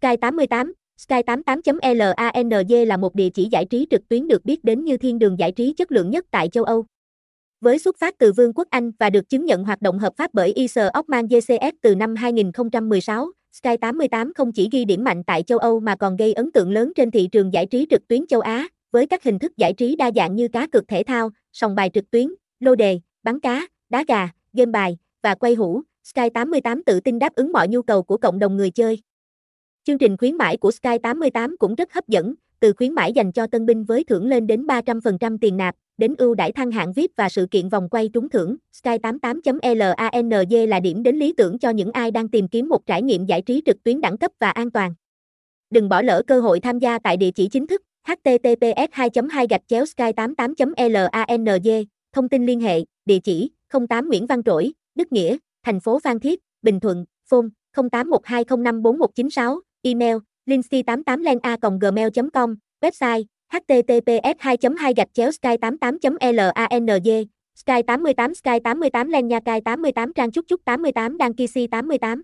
Sky 88, Sky 88.lanz là một địa chỉ giải trí trực tuyến được biết đến như thiên đường giải trí chất lượng nhất tại châu Âu. Với xuất phát từ Vương quốc Anh và được chứng nhận hoạt động hợp pháp bởi Isle Ockman GCS từ năm 2016, Sky 88 không chỉ ghi điểm mạnh tại châu Âu mà còn gây ấn tượng lớn trên thị trường giải trí trực tuyến châu Á, với các hình thức giải trí đa dạng như cá cược thể thao, sòng bài trực tuyến, lô đề, bắn cá, đá gà, game bài và quay hũ. Sky 88 tự tin đáp ứng mọi nhu cầu của cộng đồng người chơi. Chương trình khuyến mãi của Sky 88 cũng rất hấp dẫn, từ khuyến mãi dành cho tân binh với thưởng lên đến 300% tiền nạp, đến ưu đãi thăng hạng VIP và sự kiện vòng quay trúng thưởng. Sky 88.lanz là điểm đến lý tưởng cho những ai đang tìm kiếm một trải nghiệm giải trí trực tuyến đẳng cấp và an toàn. Đừng bỏ lỡ cơ hội tham gia tại địa chỉ chính thức https 2 2 gạch chéo sky 88 lanz thông tin liên hệ địa chỉ 08 Nguyễn Văn Trỗi Đức Nghĩa thành phố Phan Thiết Bình Thuận phone 0812054196 email lindsay 88 lena gmail com, website https 2 2 gạch chéo sky 88 lang sky 88 sky 88 len nha cai 88 trang chúc chúc 88 đăng kisi 88